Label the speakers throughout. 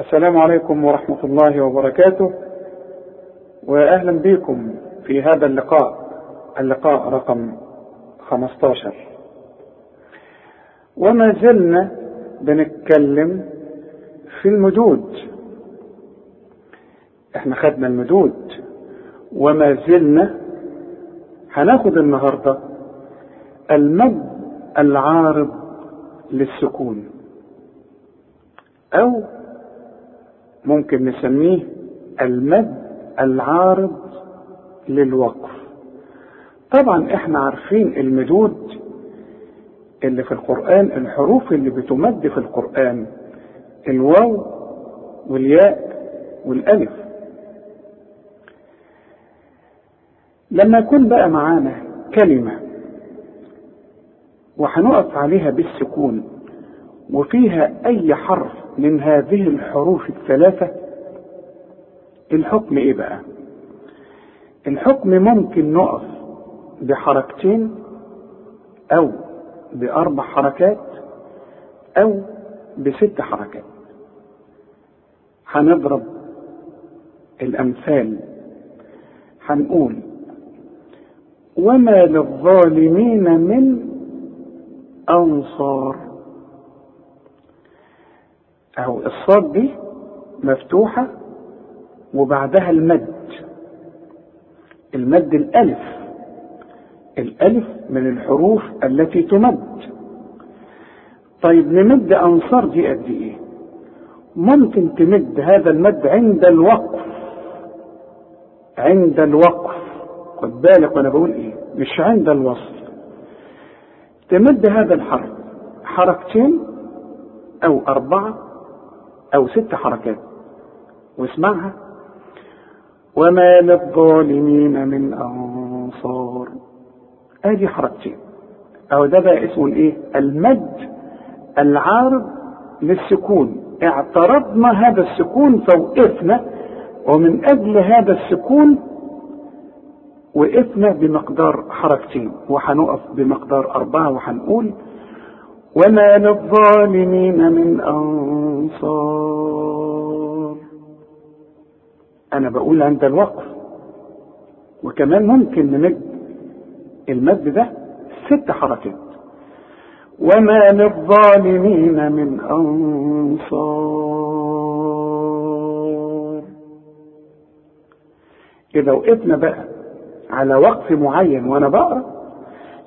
Speaker 1: السلام عليكم ورحمة الله وبركاته وأهلا بكم في هذا اللقاء. اللقاء رقم 15 وما زلنا بنتكلم في المدود. إحنا خدنا المدود. وما زلنا هناخد النهاردة المد العارض للسكون. أو ممكن نسميه المد العارض للوقف. طبعا إحنا عارفين المدود اللي في القرآن الحروف اللي بتمد في القرآن الواو والياء والألف. لما يكون بقى معانا كلمة وهنقف عليها بالسكون وفيها أي حرف من هذه الحروف الثلاثة؟ الحكم إيه بقى؟ الحكم ممكن نقف بحركتين أو بأربع حركات أو بست حركات. هنضرب الأمثال. هنقول وما للظالمين من أنصار. أهو الصاد دي مفتوحة وبعدها المد. المد الألف. الألف من الحروف التي تمد. طيب نمد أنصار دي قد إيه؟ ممكن تمد هذا المد عند الوقف. عند الوقف. خد بالك وأنا بقول إيه؟ مش عند الوصل تمد هذا الحرف حركتين أو أربعة أو ست حركات. واسمعها. وما للظالمين من أنصار. آدي حركتين. أو ده بقى اسمه الإيه؟ المد العارض للسكون. اعترضنا هذا السكون فوقفنا ومن أجل هذا السكون وقفنا بمقدار حركتين. وهنقف بمقدار أربعة وهنقول وما للظالمين من أنصار. أنا بقول عند الوقف. وكمان ممكن نمد المد ده ست حركات. وما للظالمين من أنصار. إذا وقفنا بقى على وقف معين وأنا بقرأ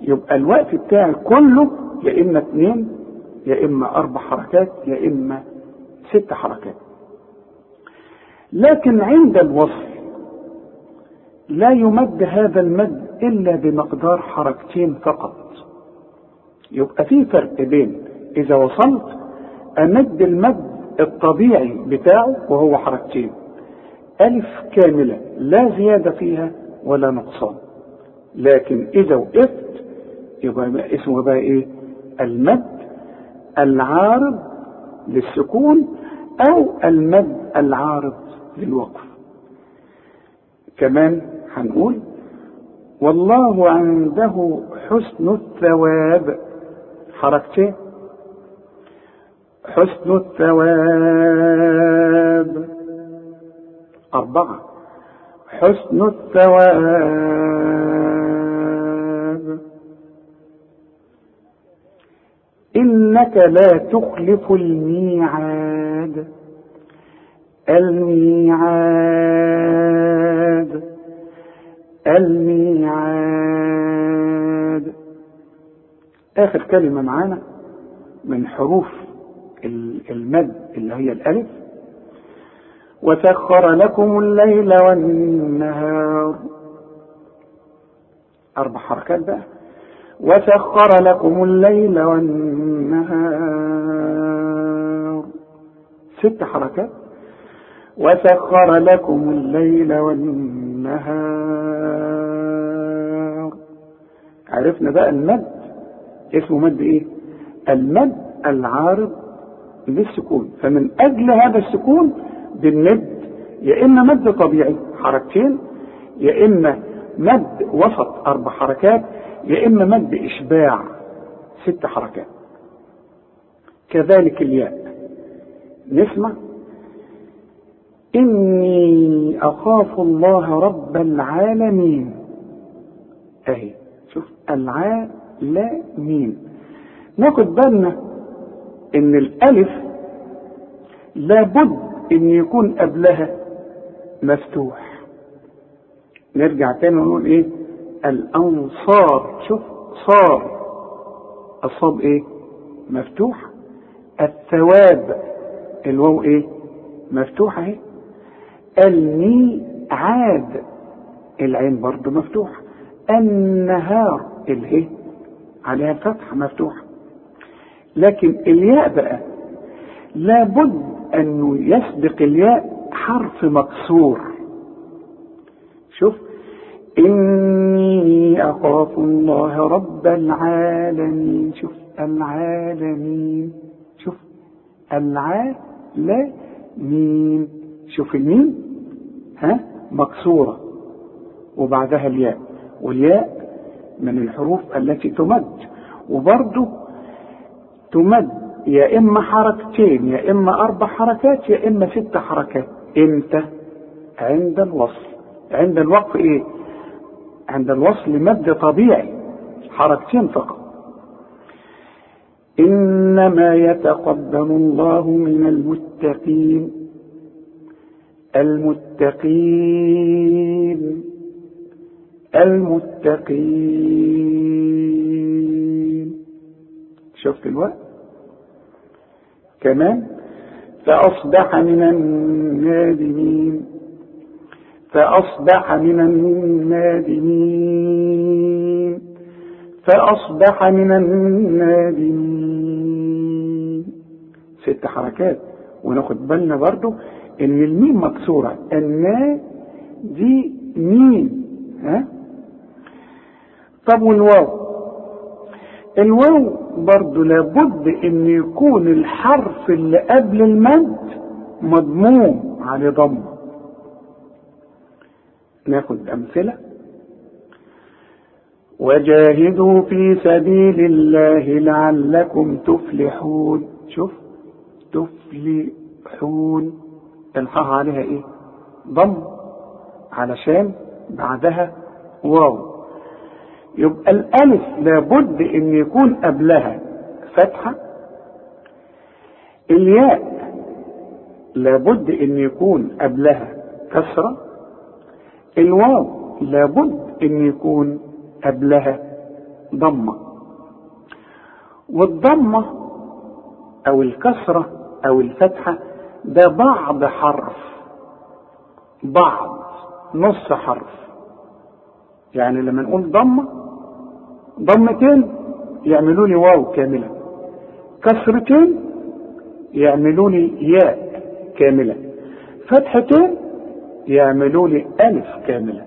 Speaker 1: يبقى الوقت بتاعي كله يا إما اتنين يا إما أربع حركات يا إما ست حركات. لكن عند الوصل لا يمد هذا المد إلا بمقدار حركتين فقط. يبقى في فرق بين إذا وصلت أمد المد الطبيعي بتاعه وهو حركتين. ألف كاملة لا زيادة فيها ولا نقصان. لكن إذا وقفت يبقى اسمه بقى إيه؟ المد العارض للسكون أو المد العارض للوقف. كمان هنقول والله عنده حسن الثواب. حركتين حسن الثواب. أربعة. حسن الثواب. إنك لا تخلف الميعاد. الميعاد. الميعاد. آخر كلمة معانا من حروف المد اللي هي الألف. وسخر لكم الليل والنهار. أربع حركات بقى. وسخر لكم الليل والنهار. ست حركات. وسخر لكم الليل والنهار. عرفنا بقى المد. اسمه مد إيه؟ المد العارض للسكون. فمن أجل هذا السكون بنمد يا إما مد طبيعي حركتين يا إما مد وسط أربع حركات يا إما مد إشباع ست حركات. كذلك الياء. نسمع. إني أخاف الله رب العالمين. أهي. شوف العالمين. ناخد بالنا إن الألف لابد إن يكون قبلها مفتوح. نرجع تاني ونقول إيه؟ الأنصار شوف صار. الصاد إيه؟ مفتوح. الثواب الواو إيه؟ مفتوحة أهي. الميعاد العين برضه مفتوحة النهار اله عليها الفتحة مفتوحة لكن الياء بقى لابد انه يسبق الياء حرف مكسور. شوف أخاف الله رب العالمين. شوف العالمين. شوف العالمين. شوف الميم ها مكسورة. وبعدها الياء. والياء من الحروف التي تمد. وبرضه تمد. يا إما حركتين يا إما أربع حركات يا إما ست حركات. إمتى؟ عند الوصل عند الوقف إيه؟ عند الوصل مد طبيعي حركتين فقط. إنما يتقبل الله من المتقين. المتقين. المتقين. شفت الوقت؟ كمان فأصبح من النادمين. فأصبح من النادمين. فأصبح من النادمين. ست حركات. وناخد بالنا برضو إن الميم مكسورة. النا دي ميم. ها؟ طب والواو؟ الواو برضو لابد إن يكون الحرف اللي قبل المد مضموم عليه ضمه ناخد أمثلة. وجاهدوا في سبيل الله لعلكم تفلحون. شوف تفلحون. الحاء عليها إيه؟ ضم علشان بعدها واو. يبقى الألف لابد إن يكون قبلها فتحة. الياء لابد إن يكون قبلها كسرة. الواو لابد إن يكون قبلها ضمة. والضمة أو الكسرة أو الفتحة ده بعض حرف بعض نص حرف. يعني لما نقول ضمة ضمتين يعملوا لي واو كاملة. كسرتين يعملوا لي ياء كاملة. فتحتين يعملوا لي ألف كاملة.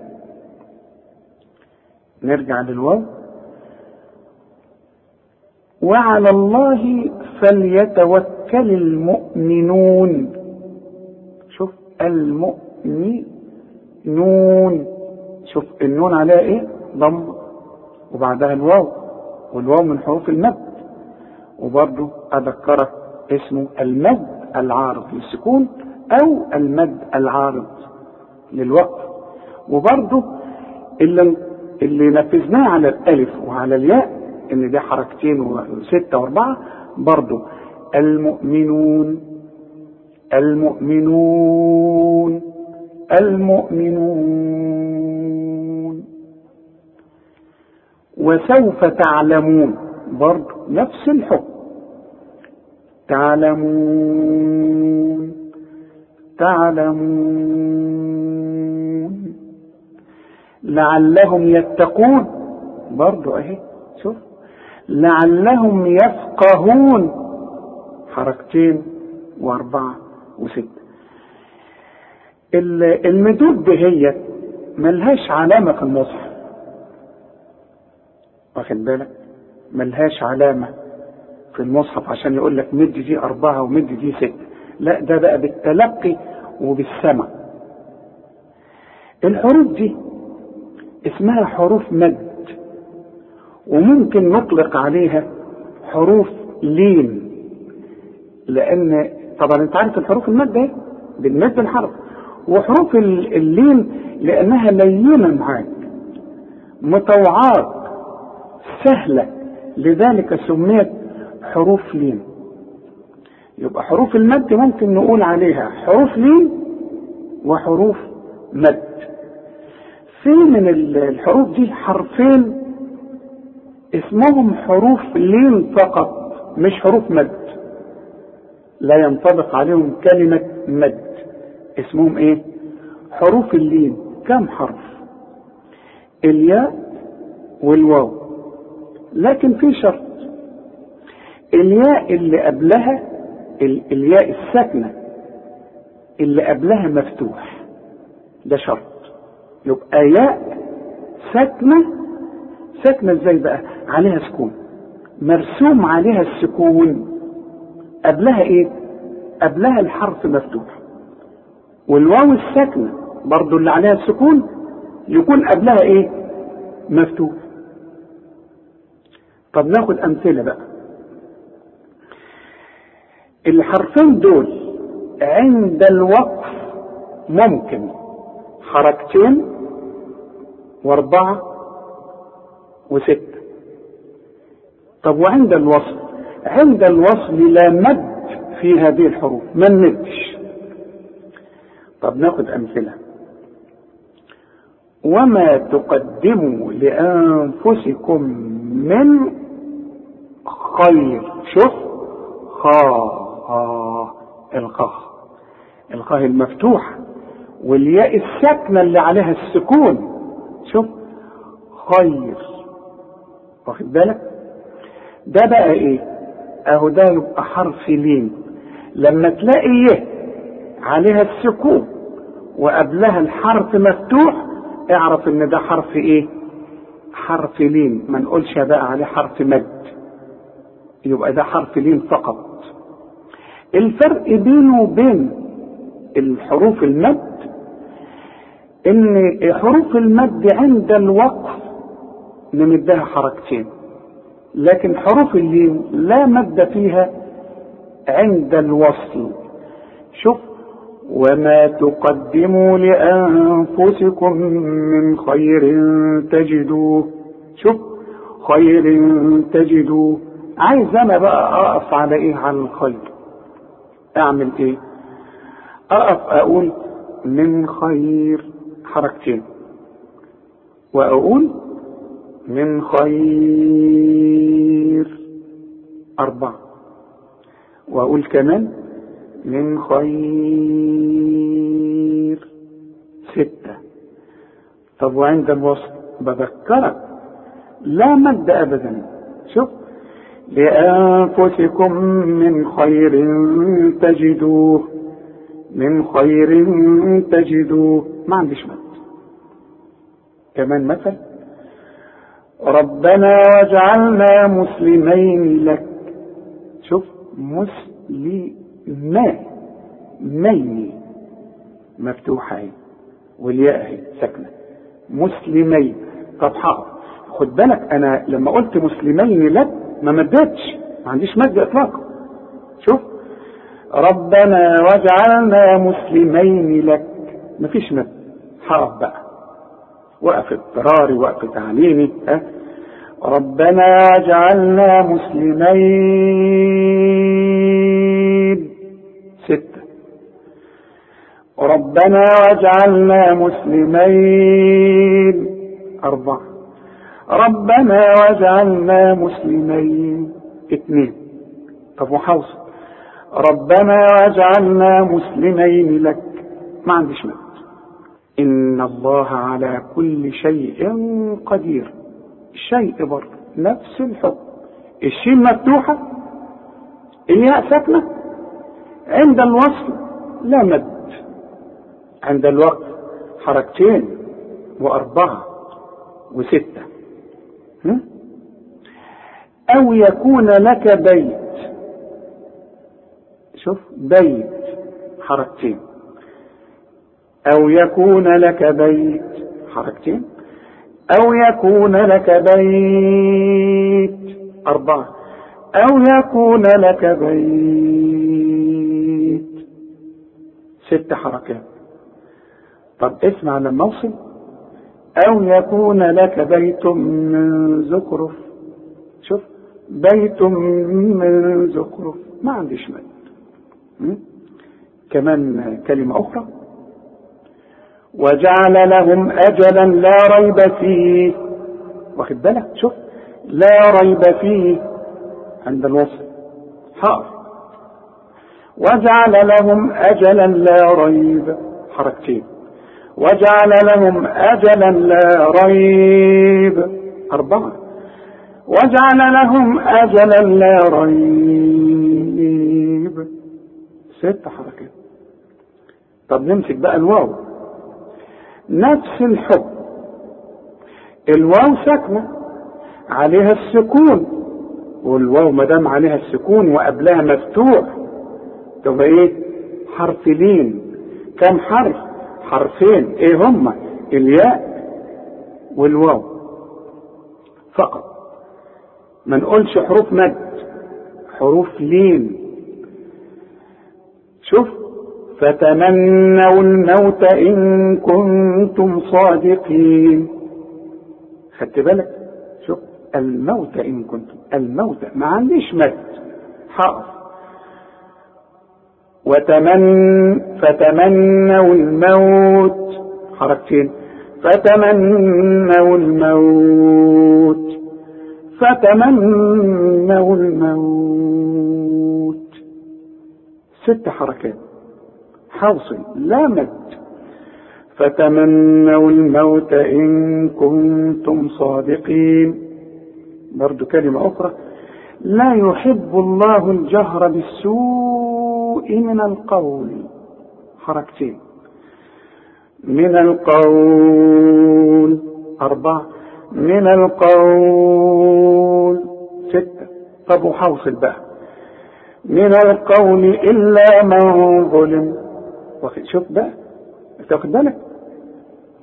Speaker 1: نرجع للواو وعلى الله فليتوكل المؤمنون. شوف المؤمنون. شوف النون عليها إيه؟ ضم. وبعدها الواو. والواو من حروف المد. وبرضه اذكرك اسمه المد العارض للسكون أو المد العارض. للوقف وبرضه اللي اللي نفذناه على الألف وعلى الياء إن ده حركتين وستة وأربعة برضه المؤمنون المؤمنون المؤمنون. وسوف تعلمون برضه نفس الحكم. تعلمون تعلمون. لعلهم يتقون. برضو اهي شوف. لعلهم يفقهون. حركتين واربعة وستة المدود دهيت ملهاش علامة في المصحف واخد بالك؟ ملهاش علامة في المصحف عشان يقول لك مد دي أربعة ومد دي ستة لا ده بقى بالتلقي وبالسمع. الحروف دي اسمها حروف مد. وممكن نطلق عليها حروف لين. لأن طبعا أنت عارف الحروف المد إيه؟ بنمد الحرف. وحروف اللين لأنها لينة معاك. مطوعات سهلة. لذلك سميت حروف لين. يبقى حروف المد ممكن نقول عليها حروف لين وحروف مد. في من الحروف دي حرفين اسمهم حروف لين فقط مش حروف مد. لا ينطبق عليهم كلمة مد. اسمهم إيه؟ حروف اللين. كم حرف؟ الياء والواو. لكن في شرط. الياء اللي قبلها الياء الساكنة. اللي قبلها مفتوح. ده شرط. يبقى ياء ساكنة ساكنة إزاي بقى؟ عليها سكون. مرسوم عليها السكون. قبلها إيه؟ قبلها الحرف مفتوح. والواو الساكنة برضو اللي عليها السكون يكون قبلها إيه؟ مفتوح. طب ناخد أمثلة بقى. الحرفين دول عند الوقف ممكن. حركتين واربعة وستة. طب وعند الوصل عند الوصل لا مد في هذه الحروف ما نمدش طب ناخد أمثلة. وما تقدموا لأنفسكم من خير. شوف خا الخاء. الخاء المفتوحة والياء الساكنة اللي عليها السكون. شوف. خير. واخد بالك؟ ده بقى إيه؟ أهو ده يبقى حرف لين. لما تلاقي يه عليها السكون. وقبلها الحرف مفتوح اعرف إن ده حرف إيه؟ حرف لين. ما نقولش بقى عليه حرف مد. يبقى ده حرف لين فقط. الفرق بينه وبين الحروف المد إن حروف المد عند الوقف نمدها حركتين. لكن حروف اللين لا مد فيها عند الوصل. شوف وما تقدموا لأنفسكم من خير تجدوه. شوف خير تجدوه. عايز أنا بقى أقف على إيه؟ على الخير. أعمل إيه؟ أقف أقول من خير حركتين. وأقول من خير أربعة. وأقول كمان من خير ستة. طب وعند الوصل بذكرك لا مد ابدا. شوف لأنفسكم من خير تجدوه. من خير تجدوه. ما عنديش مد كمان مثل ربنا واجعلنا مسلمين لك. شوف مسلمين. مفتوحة اهي والياء اهي ساكنة. مسلمين. طب حاضر. خد بالك أنا لما قلت مسلمين لك ما مدتش ما عنديش مد اطلاقا. شوف ربنا واجعلنا مسلمين لك. مفيش مد حرف بقى. وقف اضطراري وقف تعليمي ها؟ ربنا واجعلنا مسلمين. ستة. ربنا واجعلنا مسلمين. أربعة. ربنا واجعلنا مسلمين. اثنين. طب وحوصل ربنا واجعلنا مسلمين لك. ما عنديش مد إن الله على كل شيء قدير. شيء برضه نفس الحكم. الشين مفتوحة. الياء ساكنة عند الوصل لا مد. عند الوقف حركتين وأربعة وستة. أو يكون لك بيت. شوف بيت حركتين. أو يكون لك بيت حركتين. أو يكون لك بيت أربعة. أو يكون لك بيت ست حركات. طب اسمع لما أوصل. أو يكون لك بيت من زخرف. شوف بيت من زخرف. ما عنديش مد م? كمان كلمة أخرى. وجعل لهم أجلا لا ريب فيه. واخد بالك؟ شوف. لا ريب فيه. عند الوصل حرف. وجعل لهم أجلا لا ريب. حركتين. وجعل لهم أجلا لا ريب. أربعة. وجعل لهم أجلا لا ريب. ست حركات. طب نمسك بقى الواو. نفس الحكم. الواو ساكنة عليها السكون والواو ما دام عليها السكون وقبلها مفتوح تبقى إيه؟ حرف لين كم حرف؟ حرفين. إيه هما الياء والواو. فقط. ما نقولش حروف مد حروف لين. شوف فتمنوا الموت إن كنتم صادقين. خدت بالك؟ شوف الموت إن كنتم الموت ما عنديش مد حقف وتمن فتمنوا الموت. حركتين فتمنوا الموت. فتمنوا الموت. ست حركات. حوصل لا مد. فتمنوا الموت إن كنتم صادقين. برضو كلمة أخرى. لا يحب الله الجهر بالسوء من القول. حركتين. من القول أربعة. من القول ستة. طب وحوصل بقى. من القول إلا من ظلم. شوف أنت واخد بالك؟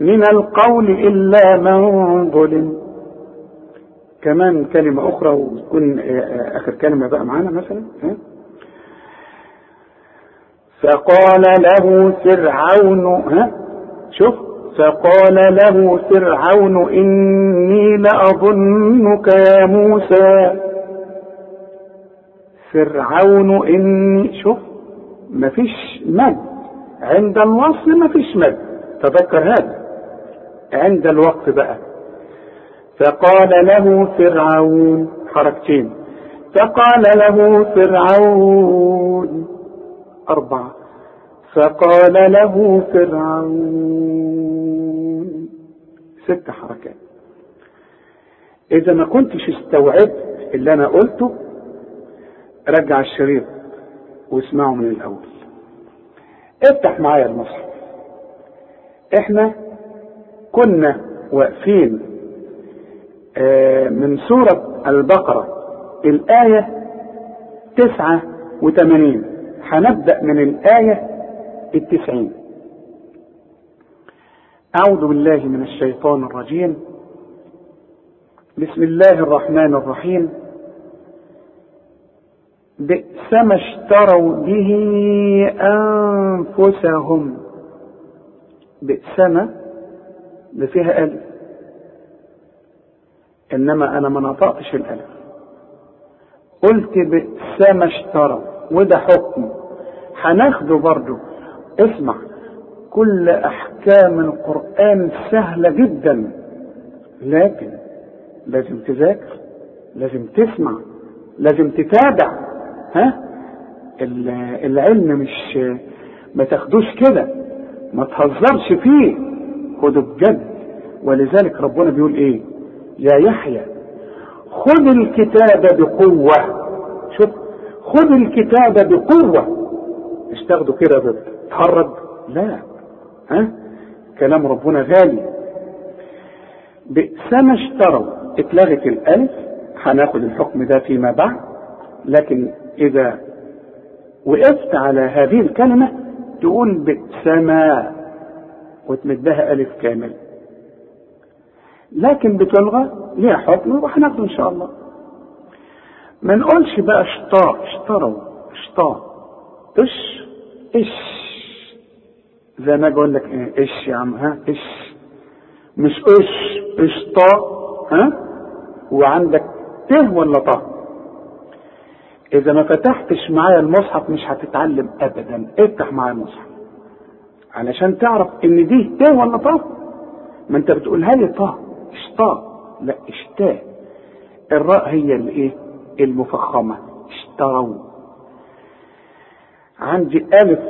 Speaker 1: من القول إلا من ظلم. كمان كلمة أخرى وتكون آخر كلمة بقى معانا مثلا؟ فقال له فرعون ها؟ شوف فقال له فرعون إني لأظنك يا موسى. فرعون إني شوف مفيش مد. عند الوصل مفيش مد. تذكر هذا؟ عند الوقت بقى. فقال له فرعون حركتين فقال له فرعون أربعة. فقال له فرعون ست حركات. إذا ما كنتش استوعبت اللي أنا قلته رجع الشريط واسمعه من الأول. افتح معايا المصحف. إحنا كنا واقفين من سورة البقرة الآية تسعة وثمانين هنبدأ من الآية التسعين. أعوذ بالله من الشيطان الرجيم. بسم الله الرحمن الرحيم. بئس ما اشتروا به أنفسهم. بئس ما؟ ده فيها ألف. إنما أنا ما نطقتش الألف. قلت بئس ما اشتروا. وده حكم. هناخده برضه اسمع. كل أحكام القرآن سهلة جدا. لكن لازم تذاكر. لازم تسمع. لازم تتابع. ها؟ العلم مش ما تاخدوش كده. ما تهزرش فيه. خده بجد. ولذلك ربنا بيقول إيه؟ يا يحيى خذ الكتاب بقوة. شوف خذ الكتاب بقوة. مش تاخده كده تهرج لا. ها؟ كلام ربنا غالي. بئس ما اشتروا. اتلغت الألف. هناخد الحكم ده فيما بعد. لكن إذا وقفت على هذه الكلمة تقول بئس ما وتمدها ألف كامل. لكن بتلغى ليها حكم وهناخده إن شاء الله. ما نقولش بقى اشطاء اشتروا اشطاء إش إش. زي ما أقول لك إيه إيش يا عم ها؟ إيش مش إيش طا ها؟ وعندك ت ولا طا؟ إذا ما فتحتش معايا المصحف مش هتتعلم ابدا. افتح معايا المصحف. علشان تعرف إن دي ت ولا طا ما أنت بتقولها لي طا اشطا لا اشتا الراء هي الإيه؟ المفخمة. اشتروا. عندي ألف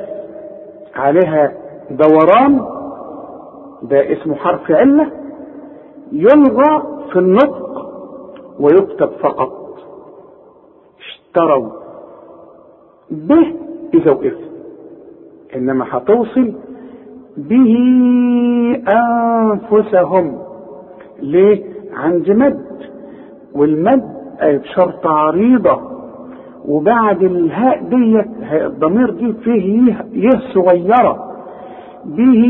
Speaker 1: عليها دوران. ده اسمه حرف علة. يلغى في النطق ويكتب فقط. اشتروا به إذا وقفت إنما هتوصل به أنفسهم. ليه؟ عند مد والمد بشرط عريضة وبعد الهاء ديت الضمير دي فيه يه صغيرة به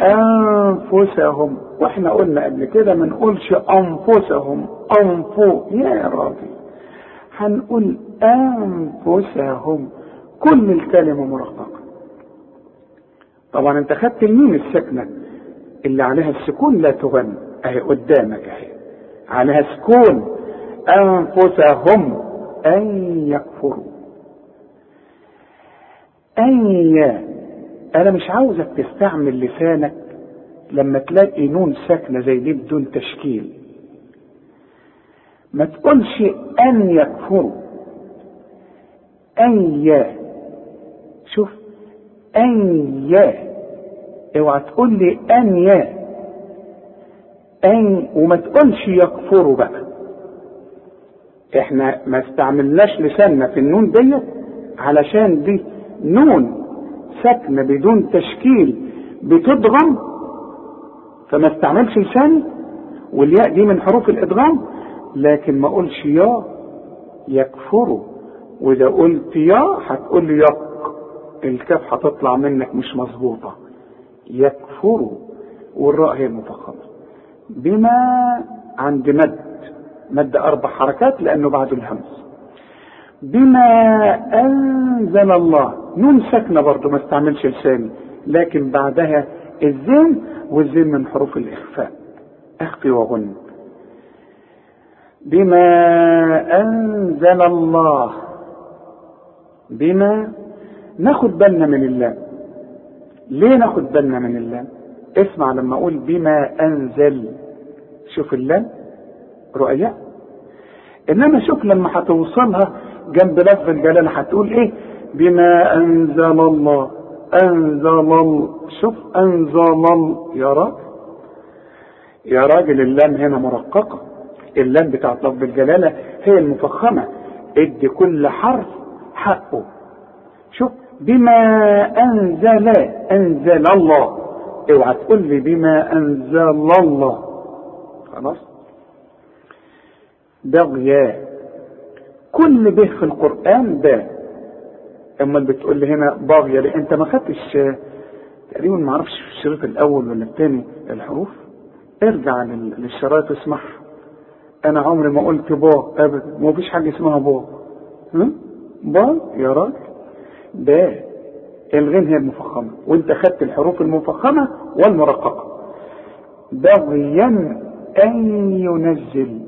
Speaker 1: أنفسهم. وإحنا قلنا قبل كده ما نقولش أنفسهم أنفو يا راجل هنقول أنفسهم. كل الكلمة مرققة طبعا أنت خدت الميم الساكنة اللي عليها السكون لا تغن. أهي قدامك أهي. عليها سكون. أنفسهم. أن يكفروا. أن أنا مش عاوزك تستعمل لسانك لما تلاقي نون ساكنة زي دي بدون تشكيل. ما تقولش أن يكفروا أن يا شوف أن يا اوعى تقول لي أن يا أن وما تقولش يكفروا بقى. إحنا ما استعملناش لساننا في النون ديت علشان دي نون ساكنة بدون تشكيل بتضغم فما استعملش لساني والياء دي من حروف الادغام لكن ما اقولش يا يكفروا وإذا قلت يا هتقول لي يق الكاف هتطلع منك مش مظبوطة. يكفروا والراء هي المفخمه بما عند مد. مد أربع حركات لأنه بعد الهمز بما أنزل الله. نون ساكنة برضه ما استعملش لساني. لكن بعدها الزين والزين من حروف الإخفاء. أخفي وغن. بما أنزل الله. بما ناخد بالنا من الله. ليه ناخد بالنا من الله؟ اسمع لما أقول بما أنزل. شوف اللام رؤيا. إنما شوف لما هتوصلها جنب لفظ الجلاله هتقول إيه؟ بما أنزل الله. أنزل الله شوف أنزل الله يا راجل يا راجل اللام هنا مرققة. اللام بتاعت لفظ الجلالة هي المفخمة. ادي كل حرف حقه. شوف بما أنزل أنزل الله. اوعى تقول لي بما أنزل الله. خلاص؟ بغيا كل به في القرآن ده. اما بتقول لي هنا باغية لأ أنت ما خدتش تقريبا ما أعرفش في الشريط الأول ولا الثاني الحروف. ارجع للشرايط اسمعها أنا عمري ما قلت با ابدا ما فيش حاجة اسمها با ها با يا راجل. الغين هي المفخمة. وأنت خدت الحروف المفخمة والمرققة. بغيا أن ينزل.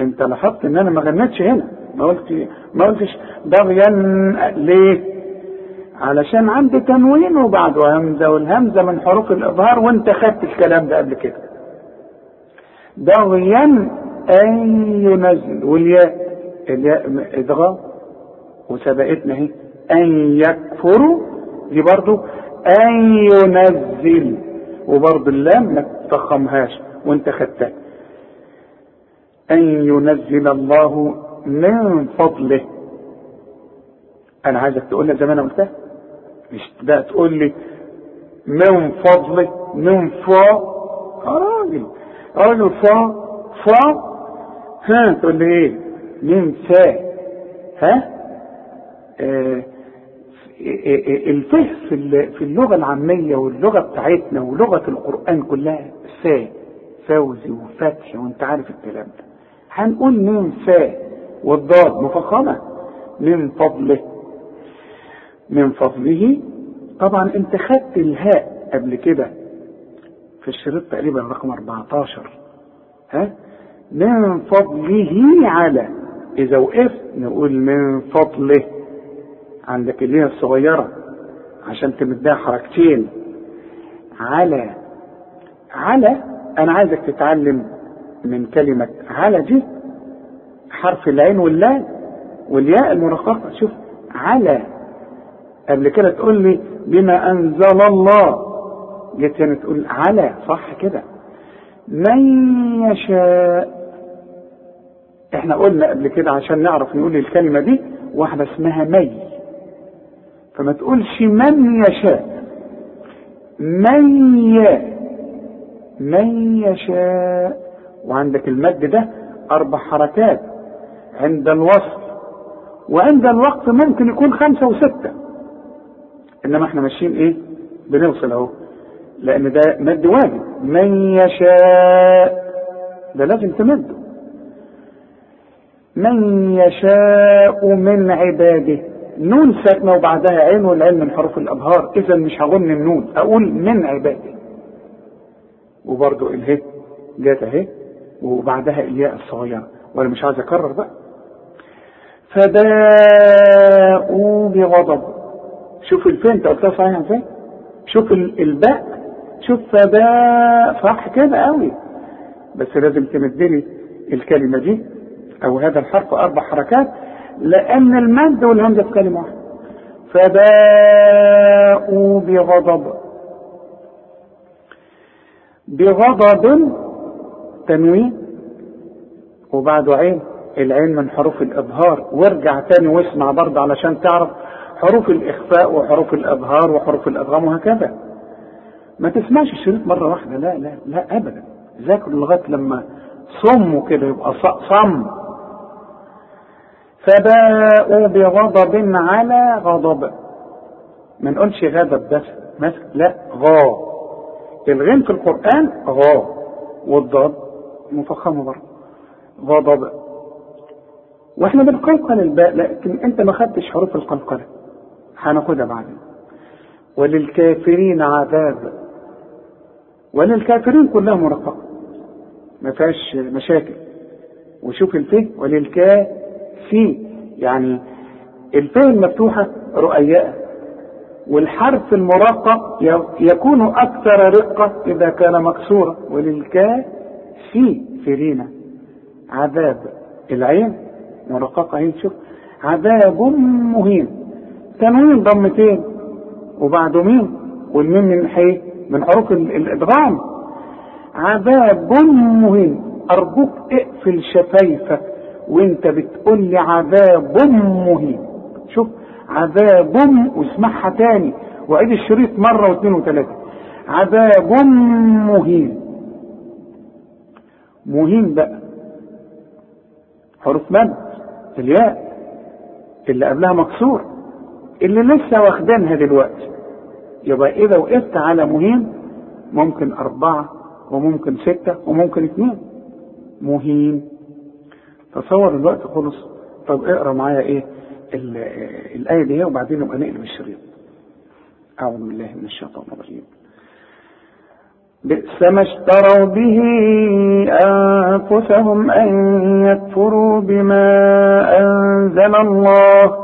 Speaker 1: أنت لاحظت إن أنا ما غنيتش هنا؟ ما قلت ما قلتش بغيا ليه؟ علشان عندي تنوين وبعده همزة والهمزة من حروف الإظهار وأنت خدت الكلام ده قبل كده. بغيا أن ينزل. والياء الياء إدغام وسبقتنا اهي أن يكفروا دي برضو أن ينزل. وبرضو اللام ما تفخمهاش وانت خدتها. أن ينزل الله من فضله. أنا عايزك تقولها زي ما أنا قلتها. مش بقى تقول لي من فضله من فا راجل. راجل فا فا ها تقول لي إيه؟ من فا ها؟ آه الفه في اللغة العامية واللغة بتاعتنا ولغة القرآن كلها فا فوزي وفتح وأنت عارف الكلام ده. هنقول من فا والضاد مفخمه من فضله من فضله. طبعا أنت خدت الهاء قبل كده. في الشريط تقريبا رقم 14 ها؟ من فضله على إذا وقفت نقول من فضله. عندك اللي هي الصغيرة عشان تمدها حركتين. على على أنا عايزك تتعلم من كلمة على دي حرف العين واللام والياء المرققة. شوف على. قبل كده تقول لي بما أنزل الله. جيت هنا تقول على صح كده. من يشاء إحنا قلنا قبل كده عشان نعرف نقول الكلمة دي واحدة اسمها مي. فما تقولش من يشاء. من ي من يشاء. وعندك المد ده أربع حركات عند الوصل وعند الوقت ممكن يكون خمسة وستة. إنما إحنا ماشيين إيه؟ بنوصل أهو. لأن ده مد واجب. من يشاء. ده لازم تمده من يشاء من عباده. نون ساكنة وبعدها عين والعين من حروف الأبهار. إذا مش هغن النون. أقول من عباده. وبرضو اله جات أهي. وبعدها الياء الصغيرة. وأنا مش عايز أكرر بقى. فباءوا بغضب. شوف الفين أنت قلتها صحيح إزاي شوف الباء شوف فباء صح كده قوي. بس لازم تمدلي الكلمة دي أو هذا الحرف أربع حركات لأن المد والهمزة في كلمة واحدة. فباءوا بغضب. بغضب تنوين وبعده عين. العين من حروف الإظهار. وارجع تاني واسمع برضه علشان تعرف حروف الإخفاء وحروف الإظهار وحروف الأدغام وهكذا. ما تسمعش الشريط مرة واحدة لا لا لا أبدا. ذاكر لغاية لما صموا كده يبقى صم. فباءوا بغضب على غضب. ما نقولش غضب بس مثلا لا غا. الغين في القرآن غا والضاد مفخمة برضه. غضب. وإحنا بنقلقل الباء لكن أنت ما خدتش حروف القلقلة. هناخدها بعدين. وللكافرين عذاب. وللكافرين كلها مرققة ما فيهاش مشاكل. وشوف الفه وللكافي يعني الفه المفتوحة رؤياء. والحرف المرقق يكون أكثر رقة إذا كان مكسورا وللكافي فرينا عذاب العين مرققة اهي شوف عذاب مهين. تنوين ضمتين. وبعده مين؟ والميم من حي من حروف الإدغام. عذاب مهين أرجوك اقفل شفايفك وانت بتقول لي عذاب مهين. شوف عذاب واسمعها تاني. وعيد الشريط مرة واثنين وثلاثة. عذاب مهين. مهين بقى. حروف مد الياء. اللي قبلها مكسور. اللي لسه واخدينها دلوقتي. يبقى إذا وقفت على مهين ممكن أربعة وممكن ستة وممكن اثنين مهين تصور الوقت خلص. طب اقرأ معايا إيه؟ الآية دي وبعدين نبقى نقلب الشريط. أعوذ بالله من الشيطان الرجيم. بئس ما اشتروا به أنفسهم أن يكفروا بما أنزل الله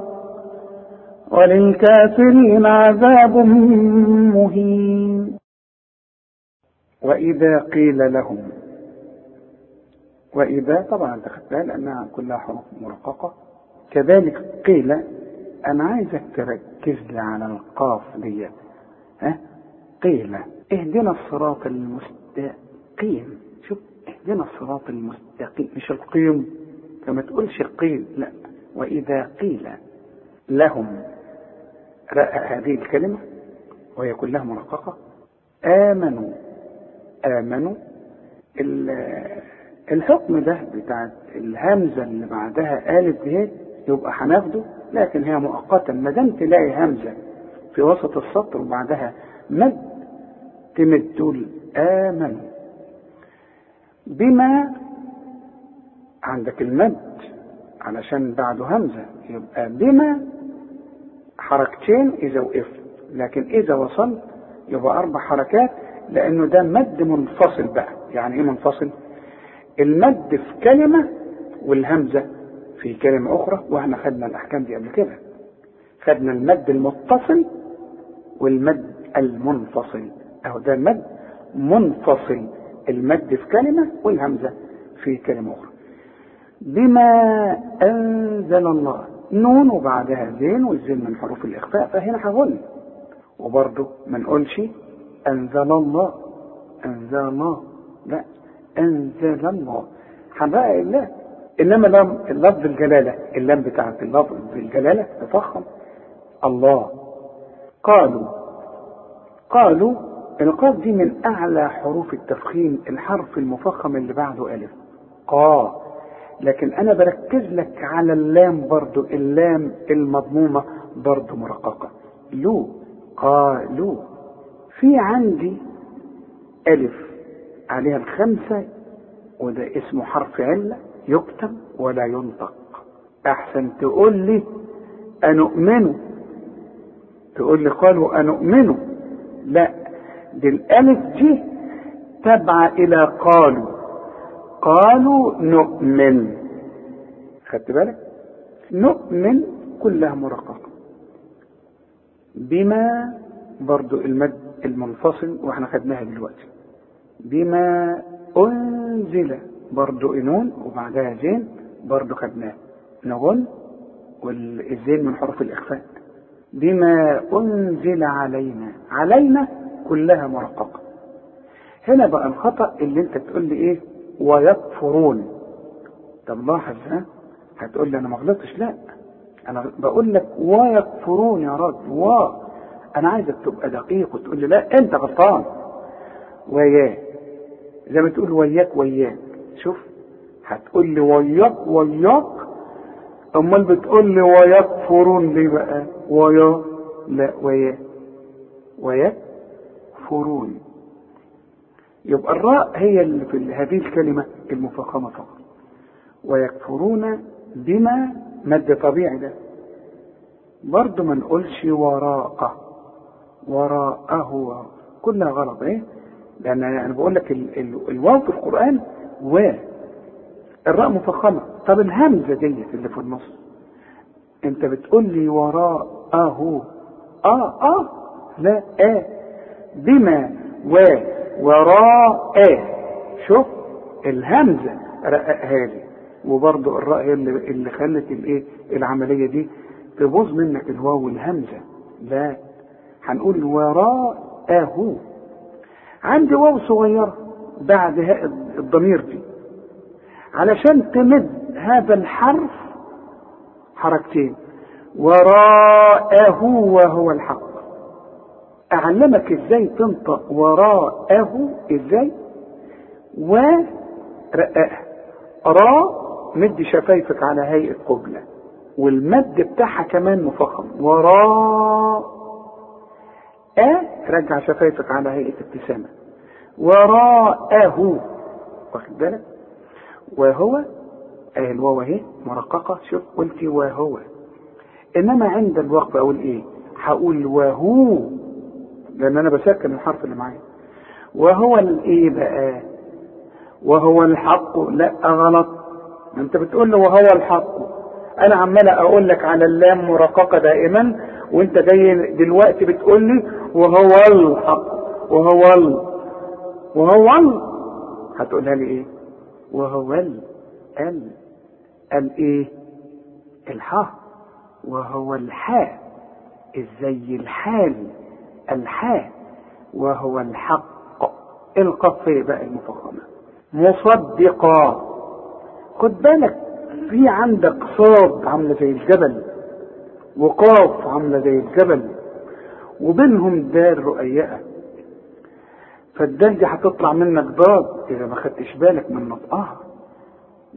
Speaker 1: وللكافرين عذاب مهين. وإذا قيل لهم وإذا طبعا أنت خدتها لأنها كلها حروف مرققة. كذلك قيل أنا عايزك تركز لي على القاف ديت ها؟ قيل اهدنا الصراط المستقيم. شوف اهدنا الصراط المستقيم. مش القيم. فما تقولش قيل لا. وإذا قيل لهم رأى هذه الكلمة وهي كلها مرققة آمنوا آمنوا. الحكم ده بتاع الهمزة اللي بعدها ألف دي يبقى هناخده لكن هي مؤقتا. ما دام تلاقي همزة في وسط السطر وبعدها مد تمد تقول آمنوا. بما عندك المد علشان بعده همزة يبقى بما حركتين إذا وقفت لكن إذا وصلت يبقى أربع حركات لأنه ده مد منفصل بقى. يعني إيه منفصل؟ المد في كلمة والهمزة في كلمة أخرى وإحنا خدنا الأحكام دي قبل كده. خدنا المد المتصل والمد المنفصل. أهو ده مد منفصل. المد في كلمة والهمزة في كلمة أخرى. بما أنزل الله نون وبعدها زين والزين من حروف الإخفاء فهنا هقول وبرضه ما نقولش أنزل الله. أنزل الله. لا أنزل الله. هنلاقي الله. إنما اللفظ الجلالة اللام بتاعت اللفظ الجلالة تفخم. الله. قالوا. قالوا القاف دي من أعلى حروف التفخيم الحرف المفخم اللي بعده ألف. قا لكن أنا بركز لك على اللام برضو اللام المضمومة برضو مرققة. لو قالوا في عندي ألف عليها الخمسة وده اسمه حرف علة يكتب ولا ينطق. أحسن تقول لي أنؤمن. تقول لي قالوا أنؤمن. لا دي الألف دي تبع إلى قالوا. قالوا نؤمن. خدت بالك؟ نؤمن كلها مرققة. بما برضو المد المنفصل وإحنا خدناها دلوقتي. بما أنزل برضو إنون وبعدها زين برضو خدناه نغن والزين من حروف الإخفاء. بما أنزل علينا. علينا كلها مرققة. هنا بقى الخطأ اللي انت تقول لي إيه؟ ويكفرون. طب لاحظ ها؟ هتقول لي أنا ما غلطتش؟ لا. أنا بقول لك ويكفرون يا راجل و أنا عايزك تبقى دقيق وتقول لي لا أنت غلطان. وياه زي ما تقول وياك وياك. شوف هتقول لي وياك وياك. أمال بتقول لي ويكفرون ليه بقى؟ ويا. لا ويا. ويكفرون. يبقى الراء هي اللي في هذه الكلمة المفخمة فقط. ويكفرون بما مد طبيعي ده. برضه ما نقولش وراءه وراءه كلها غلط. إيه؟ لأن أنا بقول لك ال ال الواو في القرآن و. الراء مفخمه طب الهمزة ديت اللي في النص. أنت بتقول لي وراءه. آه آه لا آه. بما و. وراء شوف الهمزة. رققها لي وبرضه الراء هي اللي, خلت الايه العملية دي تبوظ منك الواو والهمزة. لا. هنقول وراءه. عندي واو صغيرة بعد الضمير دي. علشان تمد هذا الحرف حركتين. وراءه وهو الحق. أعلمك إزاي تنطق وراءه إزاي؟ ورققها راء مد شفايفك على هيئة قبلة والمد بتاعها كمان مفخم. وراء أ رجع شفايفك على هيئة ابتسامة. وراءه واخد بالك؟ وهو اهي الواو اهي مرققة. شوف قلت وهو. إنما عند الوقف أقول إيه؟ هقول وهو. لأن أنا بسكن الحرف اللي معايا. وهو الإيه بقى؟ وهو الحق؟ لا غلط. أنت بتقول له وهو الحق. أنا عمال أقول لك على اللام مرققة دائما وأنت جاي دلوقتي بتقول لي وهو الحق وهو ال وهو ال. هتقولها لي إيه؟ وهو ال ال. الإيه؟ الحاء. وهو الحاء. إزاي الحال؟ الحاء وهو الحق. القفية بقى المفخمة. مصدقا خد بالك في عندك صاد عاملة زي الجبل وقاف عاملة زي الجبل وبينهم دار رؤيئة فالدال دي هتطلع منك ضاد إذا ما خدتش بالك من نطقها.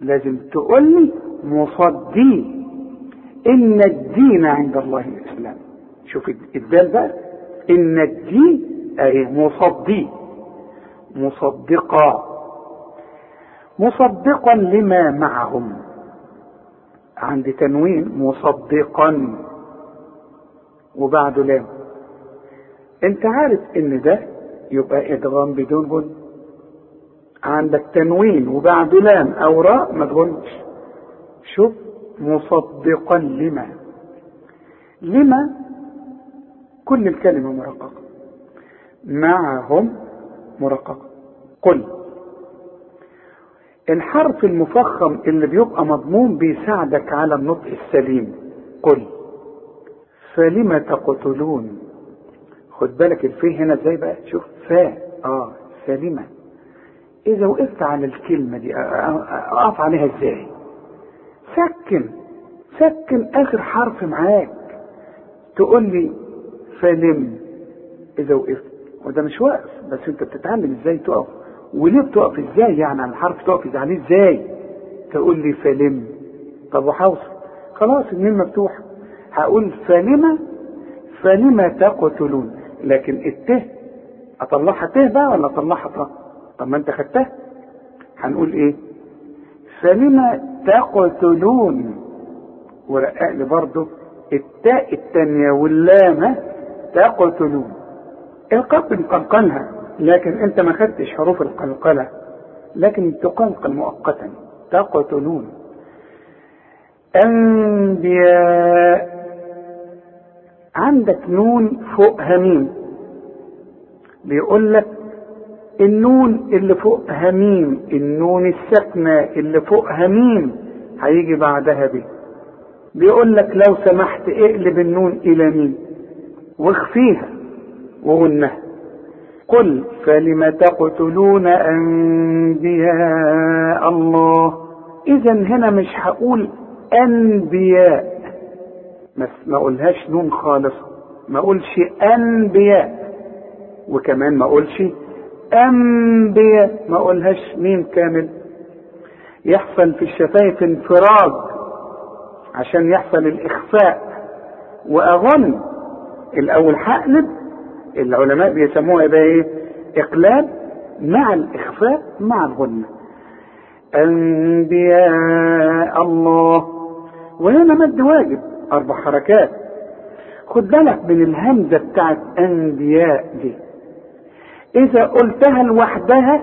Speaker 1: لازم تقول لي مصدي إن الدين عند الله الإسلام. شوف الدال بقى. إن الدين أي مصدي مصدقا. مصدقا لما معهم. عند تنوين مصدقا. وبعده لام أنت عارف إن ده يبقى إدغام بدون غن عندك تنوين وبعده لام أو راء ما تغنش شوف مصدقا لما. لما؟ كل الكلمة مرققة. معهم مرققة. قل. الحرف المفخم اللي بيبقى مضمون بيساعدك على النطق السليم. قل. فلم تقتلون؟ خد بالك الفي هنا إزاي بقى؟ شوف. فا آه. سلمة إذا وقفت على الكلمة دي أقف عليها إزاي؟ سكن. سكن آخر حرف معاك. تقول لي فلم إذا وقفت. وده مش واقف بس أنت بتتعلم إزاي تقف؟ وليه بتقف إزاي؟ يعني على الحرف تقف عليه إزاي؟ تقول لي فلم طب وحوصل؟ خلاص الميم مفتوحة. هقول فلم فلم تقتلون. لكن الته أطلعها ته بقى ولا أطلعها طه طب ما أنت خدتها. هنقول إيه؟ فلم تقتلون. ورقق لي برضه. التاء التانية واللامة تقتلون القاف بنقلقلها لكن أنت ما خدتش حروف القلقلة لكن تقلقل مؤقتا. تقتلون أنبياء عندك نون فوق ها ميم. بيقول لك النون اللي فوق ها ميم النون الساكنة اللي فوق ها ميم هيجي بعدها باء بيقول لك لو سمحت اقلب النون إلى ميم. واخفيها وغنها قل فلم تقتلون أنبياء الله؟ اذا هنا مش هقول أنبياء. بس ما أقولهاش نون خالصة. ما أقولش أنبياء. وكمان ما أقولش أنبياء. ما أقولهاش ميم كامل. يحصل في الشفايف انفراج عشان يحصل الإخفاء. وأظن الأول هقلب العلماء بيسموها يبقى إيه؟ إقلاب مع الإخفاء مع الغنة أنبياء الله. وهنا مد واجب أربع حركات. خد بالك من الهمزة بتاعت أنبياء دي. إذا قلتها لوحدها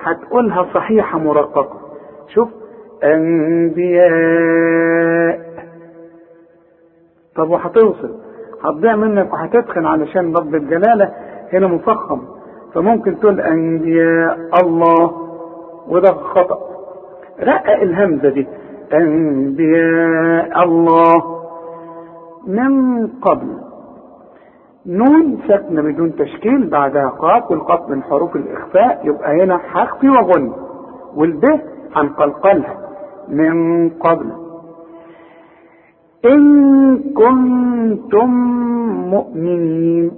Speaker 1: هتقولها صحيحة مرققة. شوف أنبياء. طب وهتوصل. هتضيع منك وهتتخن علشان لفظ الجلالة هنا مفخم. فممكن تقول أنبياء الله وده خطأ. رقق الهمزة دي أنبياء الله. من قبل؟ نون ساكنة بدون تشكيل بعدها قاف والقاف من حروف الإخفاء يبقى هنا هخفي وغن. والب هنقلقلها من قبل؟ إن كنتم مؤمنين.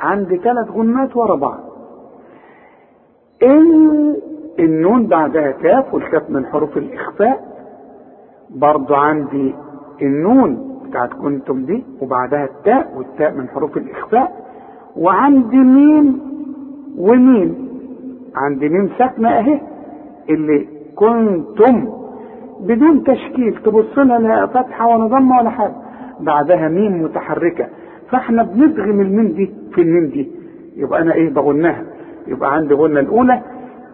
Speaker 1: عندي ثلاث غنات ورا بعض. إن النون بعدها كاف والكاف من حروف الإخفاء. برضو عندي النون بتاعت كنتم دي وبعدها التاء والتاء من حروف الإخفاء. وعندي ميم وميم. عندي ميم ساكنة أهي اللي كنتم بدون تشكيل تبص لها لا فتحة ولا ضمة ولا حاجة. بعدها ميم متحركة. فاحنا بندغم الميم دي في الميم دي يبقى أنا إيه بغنها؟ يبقى عندي غنة الأولى.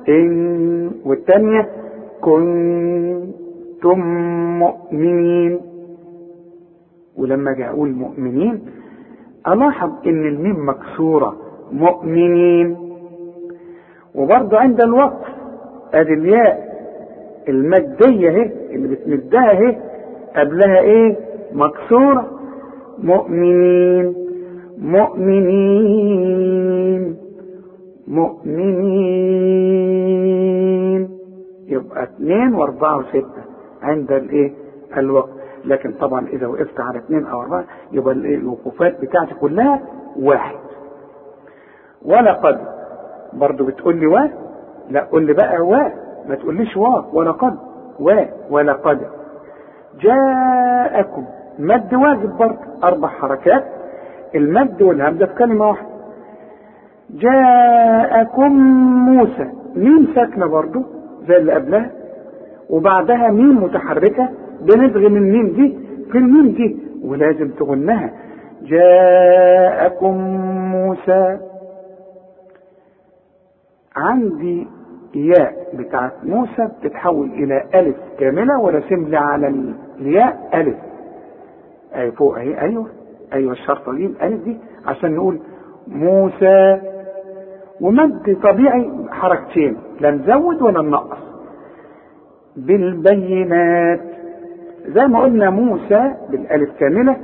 Speaker 1: إن والثانية كنتم مؤمنين. ولما أجي أقول مؤمنين ألاحظ إن الميم مكسورة. مؤمنين. وبرضه عند الوقف أدي الياء. المادية اهي اللي بتمدها اهي قبلها إيه؟ مكسورة. مؤمنين. مؤمنين. مؤمنين. يبقى اثنين واربعة وستة عند الايه؟ الوقت. لكن طبعا إذا وقفت على اثنين أو أربعة يبقى الوقوفات بتاعتي كلها واحد. ولقد برضو بتقول لي و لا قول لي بقى و ما تقوليش و ولا قد و ولا قد جاءكم مد واجب برضه أربع حركات. المد والهمزة في كلمة واحدة. جاءكم موسى. ميم ساكنة برضه زي اللي قبلها. وبعدها ميم متحركة بندغم الميم دي في الميم دي ولازم تغنها. جاءكم موسى. عندي ياء بتاعت موسى بتتحول إلى ألف كاملة ورسم لي على الياء ألف. أي فوق أهي أيوه أيوه الشرطة دي الألف دي عشان نقول موسى. ومد طبيعي حركتين لا نزود ولا ننقص. بالبينات زي ما قلنا موسى بالألف كاملة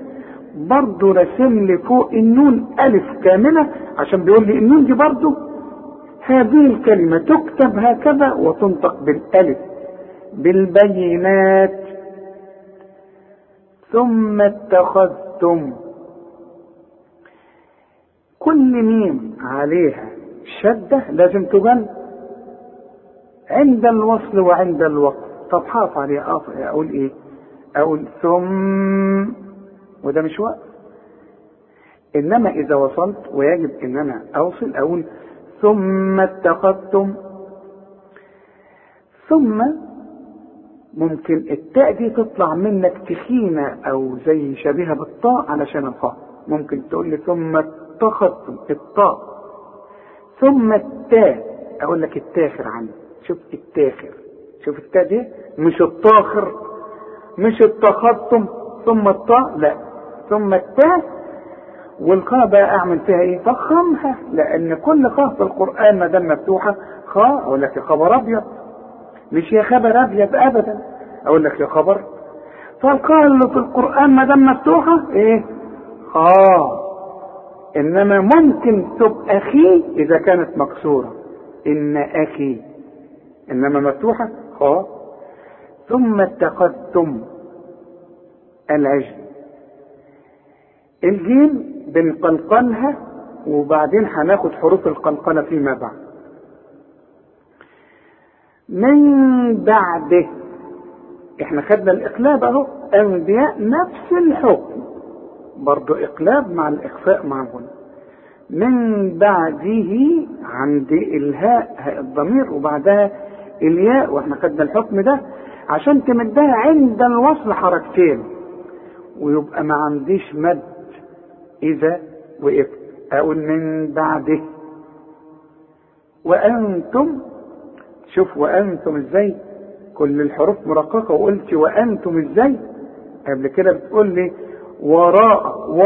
Speaker 1: برضه رسم لي فوق النون ألف كاملة عشان بيقول لي النون دي برضه هذه الكلمة تكتب هكذا وتنطق بالألف بالبينات. ثم اتخذتم. كل ميم عليها شدة لازم تبان عند الوصل وعند الوقت. طب حاف عليها أقول إيه؟ أقول ثم وده مش وقت. إنما إذا وصلت ويجب ان أنا أوصل أقول ثم اتخذتم. ثم ممكن التاء دي تطلع منك تخينة أو زي شبيهة بالطاء علشان الخاء. ممكن تقول لي ثم اتخذتم الطاء. ثم التاء. أقول لك التاخر عندي. شوف التاخر. شوف التاء دي؟ مش الطاخر. مش اتخذتم. ثم الطاء؟ لا. ثم التاء والخاء بقى أعمل فيها إيه؟ فخمها لأن كل خاء في القرآن ما دام مفتوحة خاء أقول لك يا خبر أبيض. مش يا خبر أبيض ابدا. أقول لك يا خبر. فالخاء اللي في القرآن ما دام مفتوحة إيه؟ خاء إنما ممكن تبقى خي إذا كانت مكسورة. إن أخي. إنما مفتوحة خاء ثم اتخذتم العجل. الجيم بنقلقلها وبعدين هناخد حروف القلقلة فيما بعد. من بعده إحنا خدنا الإقلاب أهو أنبياء نفس الحكم. برضو إقلاب مع الاخفاء مع الغنى من بعده عند إلهاء هاء الضمير وبعدها إلياء وإحنا خدنا الحكم ده. عشان تمدها عند الوصل حركتين ويبقى ما عنديش مد. إذا وقفت أقول من بعده. وأنتم شوف وأنتم إزاي كل الحروف مرققة وقلت وأنتم إزاي؟ قبل كده بتقول لي وراء و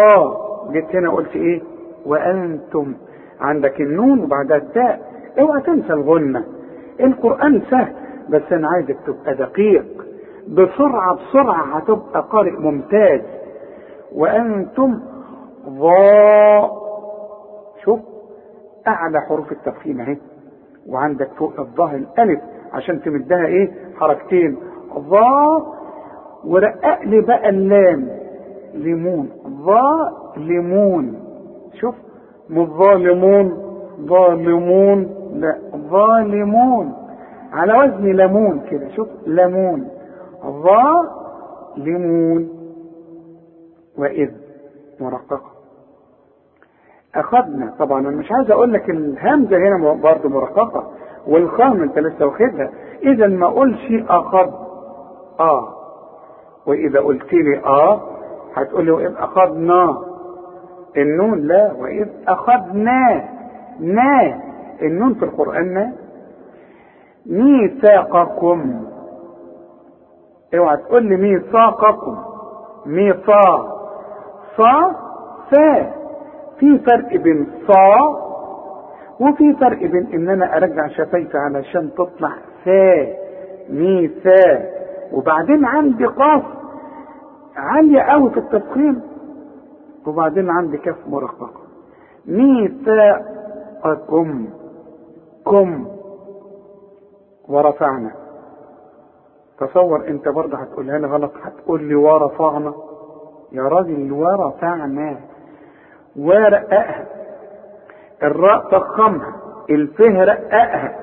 Speaker 1: جيت هنا قلت إيه؟ وأنتم. عندك النون وبعدها التاء اوعى تنسى الغنة. القرآن سهل بس أنا عايزك تبقى دقيق. بسرعة بسرعة هتبقى قارئ ممتاز. وأنتم ضاء. شوف أعلى حروف التفخيم أهي. وعندك فوق الظاء الألف عشان تمدها إيه؟ حركتين. ضاء ورقق لي بقى اللام. ليمون. ظاء ليمون. شوف مش ظالمون ظالمون لا ظالمون على وزن ليمون كده. شوف ليمون. ظاء ليمون. وإذ. مرققة. أخذنا. طبعا أنا مش عايز أقول لك الهمزة هنا برضه مرققة. والخام أنت لسه واخدها. إذا ما أقولش أخذ. آه. وإذا قلت لي آه هتقول لي وإذ أخذنا. النون لا وإذ أخذنا. نا. النون في القرآن نا. ميثاقكم. اوعى تقول لي ميثاقكم. ميثاق. صا فا في فرق بين صا وفي فرق بين ان أنا ارجع شفايفي علشان تطلع فا ميثا وبعدين عندي قاف عالية قوي في التفخيم. وبعدين عندي كاف مرققة ميثاقكم كم ورفعنا. تصور انت برضه هتقولها لي غلط. هتقول لي ورفعنا. يا راجل ورفعنا ورققها الراء تخمها الفه رققها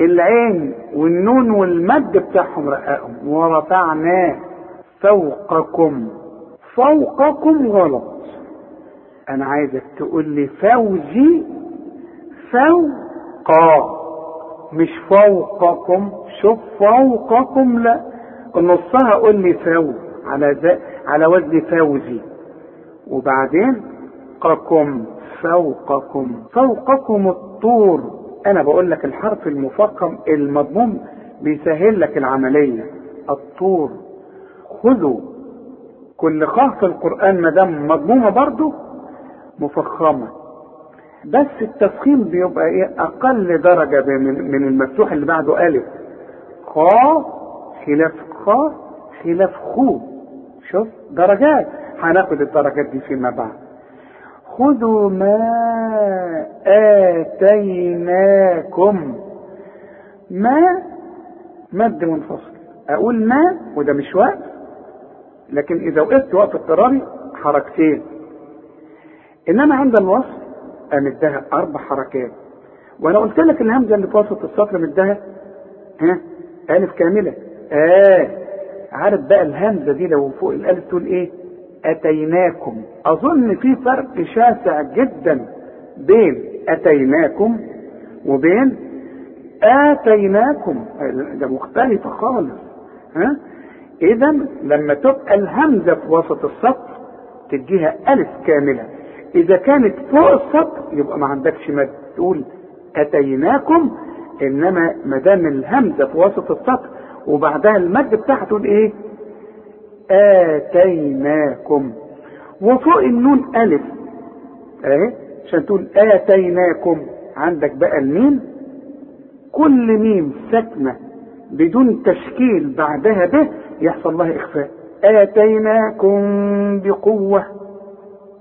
Speaker 1: العين والنون والمد بتاعهم رققهم ورفعنا فوقكم. فوقكم غلط. أنا عايزك تقول لي فوزي فوق. مش فوقكم. شوف فوقكم. لا. نصها قول لي فوق على على وزن فوزي. وبعدين قكم فوقكم. فوقكم الطور. أنا بقول لك الحرف المفخم المضموم بيسهل لك العملية. الطور. خذوا. كل خاء القرآن ما دام مضمومة برضه مفخمة. بس التفخيم بيبقى إيه؟ أقل درجة من المفتوح اللي بعده ألف. خا خلاف خا خلاف خو. شوف درجات. هناخد الدرجات دي فيما بعد. خذوا ما آتيناكم. ما؟ مد منفصل. أقول ما؟ وده مش وقت. لكن إذا وقفت وقت اضطراري حركتين. إنما عند الوصل أمدها أربع حركات. وأنا قلت لك الهمزة اللي في وسط السطر مدها ها؟ ألف كاملة. آه. عارف بقى الهمزة دي لو فوق الألف تقول إيه؟ أتيناكم. أظن في فرق شاسع جدا بين أتيناكم وبين آتيناكم. ده مختلفة خالص. ها؟ إذا لما تبقى الهمزة في وسط السطر تديها ألف كاملة. إذا كانت فوق السطر يبقى ما عندكش مد تقول أتيناكم إنما ما دام الهمزة في وسط السطر وبعدها المد بتاعها تقول إيه؟ آتيناكم. وفوق النون ألف. أهي عشان تقول آتيناكم. عندك بقى الميم. كل ميم ساكنة بدون تشكيل بعدها به يحصل لها إخفاء. آتيناكم بقوة.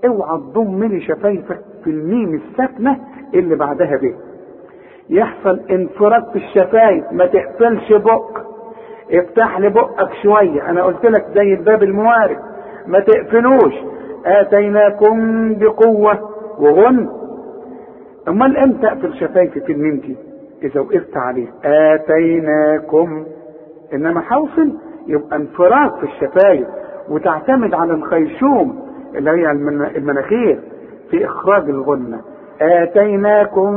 Speaker 1: اوعى تضم لي شفايفك في الميم الساكنة اللي بعدها به يحصل انفراج في الشفايف. ما تقفلش بقك. افتح لي بقك شوية. أنا قلت لك زي الباب الموارد. ما تقفلوش. آتيناكم بقوة وغن. أمال إمتى أقفل شفايفي في الميم دي إذا وقفت عليه. آتيناكم. إنما حوصل يبقى انفراد في الشفايف وتعتمد على الخيشوم اللي هي المناخير في إخراج الغنة. آتيناكم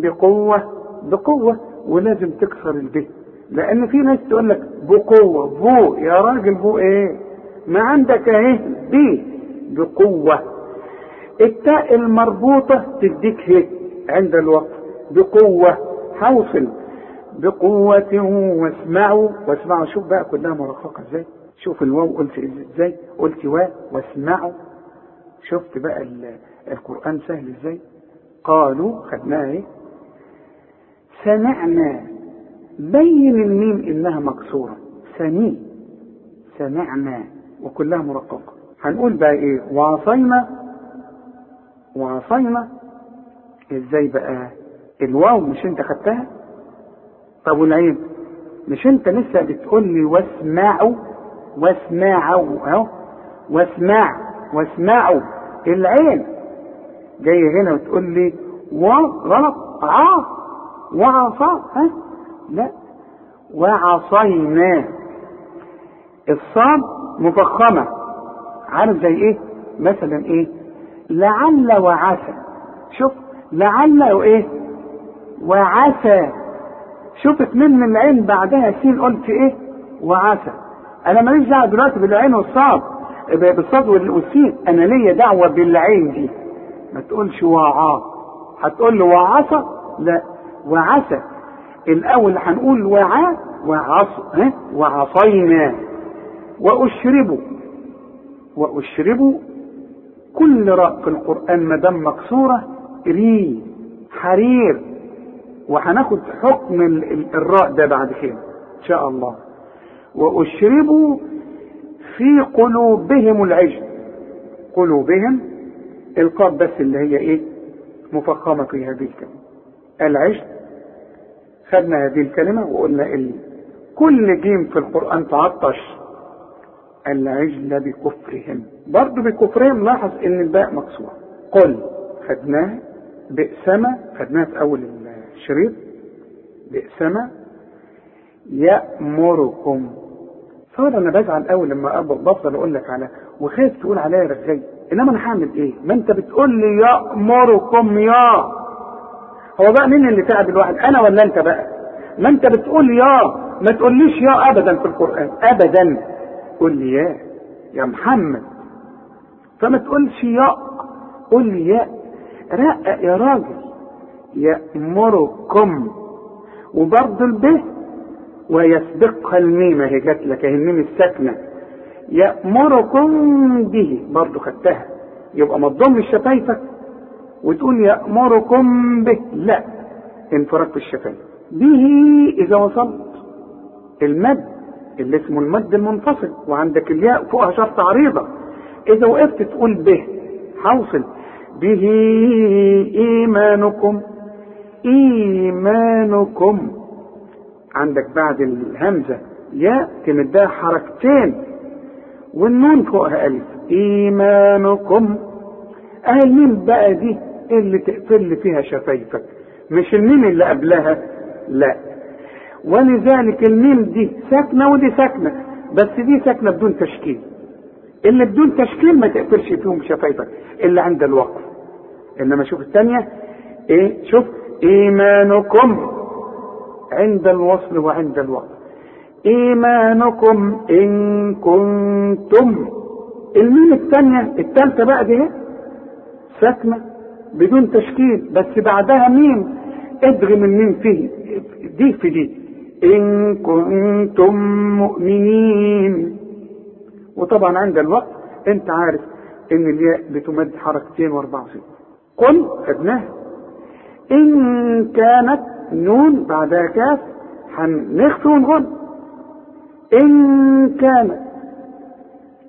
Speaker 1: بقوة. بقوة. ولازم تكسر البيت. لأن في ناس تقول لك بقوة بو يا راجل بو إيه؟ ما عندك اهي بي بقوة. التاء المربوطة تديك هيك عند الوقت بقوة. حوصل. بقوة واسمعوا. واسمعوا. شوف بقى كلها مرققة إزاي. شوف الواو قلت إزاي. قلت وا واسمعوا. شفت بقى القرآن سهل إزاي. قالوا خدناها إيه؟ سمعنا بين الميم إنها مكسورة. سمي سمعنا وكلها مرققة. هنقول بقى إيه؟ وعصينا. وعصينا. إزاي بقى؟ الواو مش أنت خدتها؟ طب والعين؟ مش أنت لسه بتقول لي واسمعوا؟ واسمعوا. أهو. واسمع. واسمعوا. العين. جاي هنا وتقول لي و غلط ع وعصى ها؟ لا. وعصينا. الصاد مفخمة. عارف زي إيه؟ مثلا إيه؟ لعل وعسى. شوف لعل وإيه؟ وعسى. شفت من العين بعدها سين قلت إيه؟ وعسى. أنا ماليش دعوة دلوقتي بالعين والصاد. بالصاد والسين. أنا ليا دعوة بالعين دي. ما تقولش وعا هتقول له وعسى؟ لا. وعسى. الأول هنقول وعا وعص وعصينا. وأشربوا. وأشربوا كل راء في القرآن ما دام مكسورة ري حرير. وهناخد حكم الراء ده بعد كده إن شاء الله. وأشربوا في قلوبهم العجل. قلوبهم القاف بس اللي هي إيه؟ مفخمة في هذه الكلمة. العجل خدنا هذه الكلمة وقلنا ال... كل جيم في القرآن تعطش العجل بكفرهم. برضه بكفرهم لاحظ إن الباء مكسورة. قل خدناها بئسما خدناها في أول الشريط. بئسما يأمركم. صار أنا بزعل قوي لما بفضل أقول لك على وخايف تقول عليا رغاي إنما أنا هعمل إيه؟ ما أنت بتقول لي يأمركم يا هو بقى مين اللي تعب الواحد؟ أنا ولا أنت بقى؟ ما أنت بتقول يا ما تقوليش يا ابدا في القرآن. ابدا. قول لي يا يا محمد. فما تقولش يا قول لي يا. رقق يا راجل يأمركم وبرضه البه ويسبقها الميم اهي جات لك الميم الساكنة. يأمركم به برضه خدتها. يبقى ما تضمش شفايفك. وتقول يأمركم به. لا انفراد في الشفايف به إذا وصلت. المد اللي اسمه المد المنفصل وعندك الياء فوقها شرط عريضة. إذا وقفت تقول به حوصل. به إيمانكم. إيمانكم. عندك بعد الهمزة ياء تمدها حركتين والنون فوقها ألف. إيمانكم. أهي الميم بقى دي؟ اللي تقفل فيها شفايفك. مش الميم اللي قبلها لا. ولذلك الميم دي ساكنة ودي ساكنة بس دي ساكنة بدون تشكيل. اللي بدون تشكيل ما تقفلش فيهم شفايفك إلا عند الوقف. إنما شوف الثانية إيه؟ شوف إيمانكم عند الوصل وعند الوقف. إيمانكم إن كنتم. الميم الثانية الثالثة بقى دي ساكنة. بدون تشكيل بس بعدها ميم. ادغم الميم فيه. دي في دي. إن كنتم مؤمنين. وطبعا عند الوقت أنت عارف إن الياء بتمد حركتين وأربعة وستة قل خدناها إن كانت نون بعدها كاف هنخفي ونغن إن كان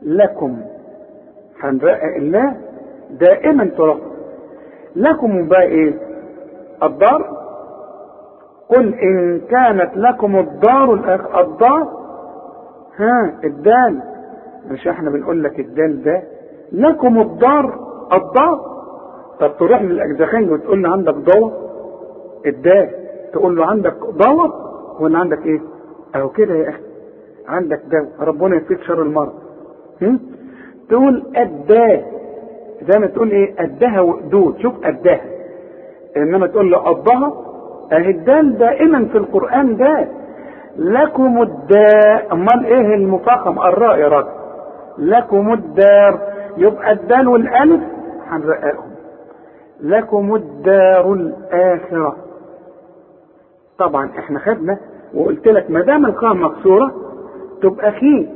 Speaker 1: لكم هنرقق الله دائما ترقق. لكم بقى إيه الدار قل إن كانت لكم الدار الأخ... الدار ها الدال. مش إحنا بنقول لك الدال ده. لكم الدار الدار طب تروح للاجزخين وتقول له عندك ضوء؟ الدال. تقول له عندك ضوء؟ ولا عندك إيه؟ أهو كده يا أخي. عندك دواء ربنا يفيك شر المرض تقول الداه زي ما تقول إيه قدها وقدود شوف قدها إنما تقول له قضها أهي الدال دائما في القرآن ده. لكم الداء أمال إيه المفخم الراء يا لكم الدار. يبقى الدال والألف هنرققهم. لكم الدار الآخرة. طبعا إحنا خدنا وقلت لك ما دام القاء مكسورة تبقى خي.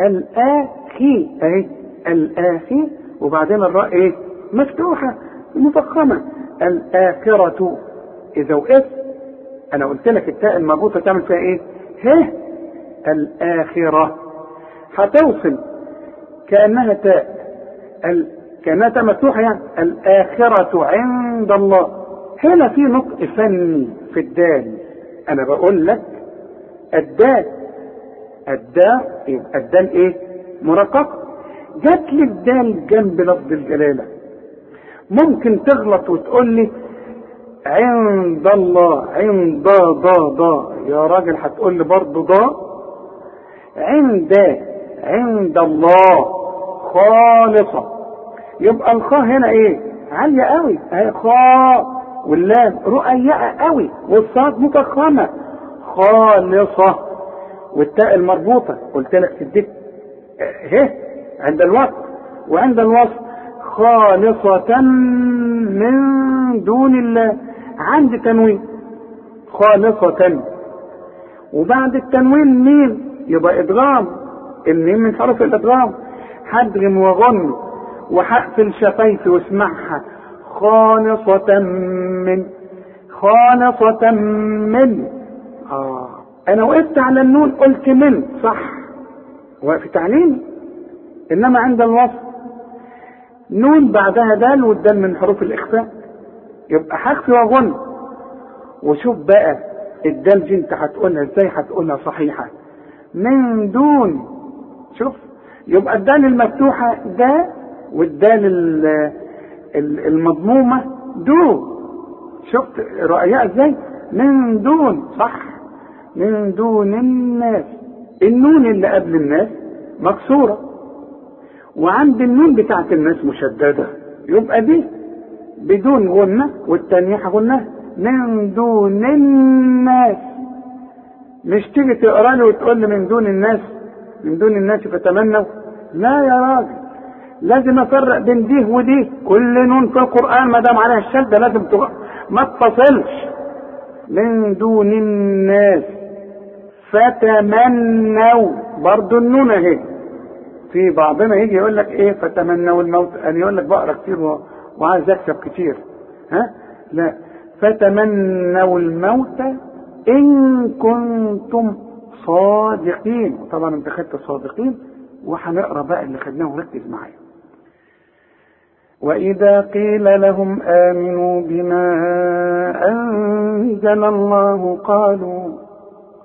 Speaker 1: الآخي. أهي. الآخي وبعدين الراء إيه؟ مفتوحة مفخمة. الآخرة إذا وقفت أنا قلت لك التاء المربوطه تعمل فيها إيه؟ ه الآخرة. هتوصل كأنها تاء. ال... كأنها تاء مفتوحة يعني. الآخرة عند الله. هنا في نطق فني في الدال. أنا بقول لك الدال. الدال الدال إيه؟ مرققه جات لي الدال جنب لفظ الجلالة. ممكن تغلط وتقول لي عند الله عند ضا ضا. يا راجل هتقول لي برضه ضا؟ عند عند الله. خالصة. يبقى الخاء هنا إيه؟ عالية قوي. أهي خاء واللام. رؤيئة قوي. والصاد مفخمة. خالصة. والتاء المربوطة. قلت لك تديك ه عند الوقت وعند الوصف خالصة من دون الله. عندي تنوين. خالصة. وبعد التنوين مين؟ يبقى إدغام. الميم من حرف الإدغام. هدغم وغن وهقفل شفايفي واسمعها. خالصة من. خالصة من. آه. أنا وقفت على النون قلت من. صح. وقف تعليمي. إنما عند الوصف. نون بعدها دال والدال من حروف الإخفاء. يبقى هخفي واغن وشوف بقى الدال دي انت هتقولها إزاي هتقولها صحيحة. من دون. شوف يبقى الدال المفتوحة ده والدال المضمومة دو. شفت رؤيا إزاي؟ من دون. صح. من دون الناس. النون اللي قبل الناس مكسورة. وعند النون بتاعت الناس مشددة. يبقى دي بدون غنة والتانية غنة. من دون الناس. مش تيجي تقرأ لي وتقول لي من دون الناس من دون الناس فتمنوا. لا يا راجل. لازم أفرق بين دي ودي. كل نون في القرآن ما دام عليها الشدة لازم تغ... ما تتصلش من دون الناس. فتمنوا. برضو النون أهي. في بعضنا يجي يقول لك إيه فتمنوا الموت. أنا يقول لك بقرأ كتير. وعايز اكسب كتير. ها؟ لا. فتمنوا الموت إن كنتم صادقين. طبعا أنت خدت صادقين وهنقرا بقى اللي خدناه وركز معايا. وإذا قيل لهم آمنوا بما أنزل الله قالوا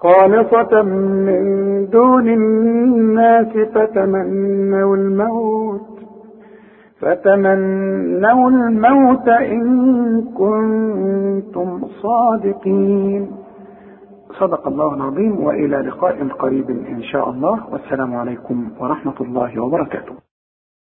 Speaker 1: خالصة من دون الناس فتمنوا الموت فتمنوا الموت إن كنتم صادقين. صدق الله العظيم وإلى لقاء قريب إن شاء الله. والسلام عليكم ورحمة الله وبركاته.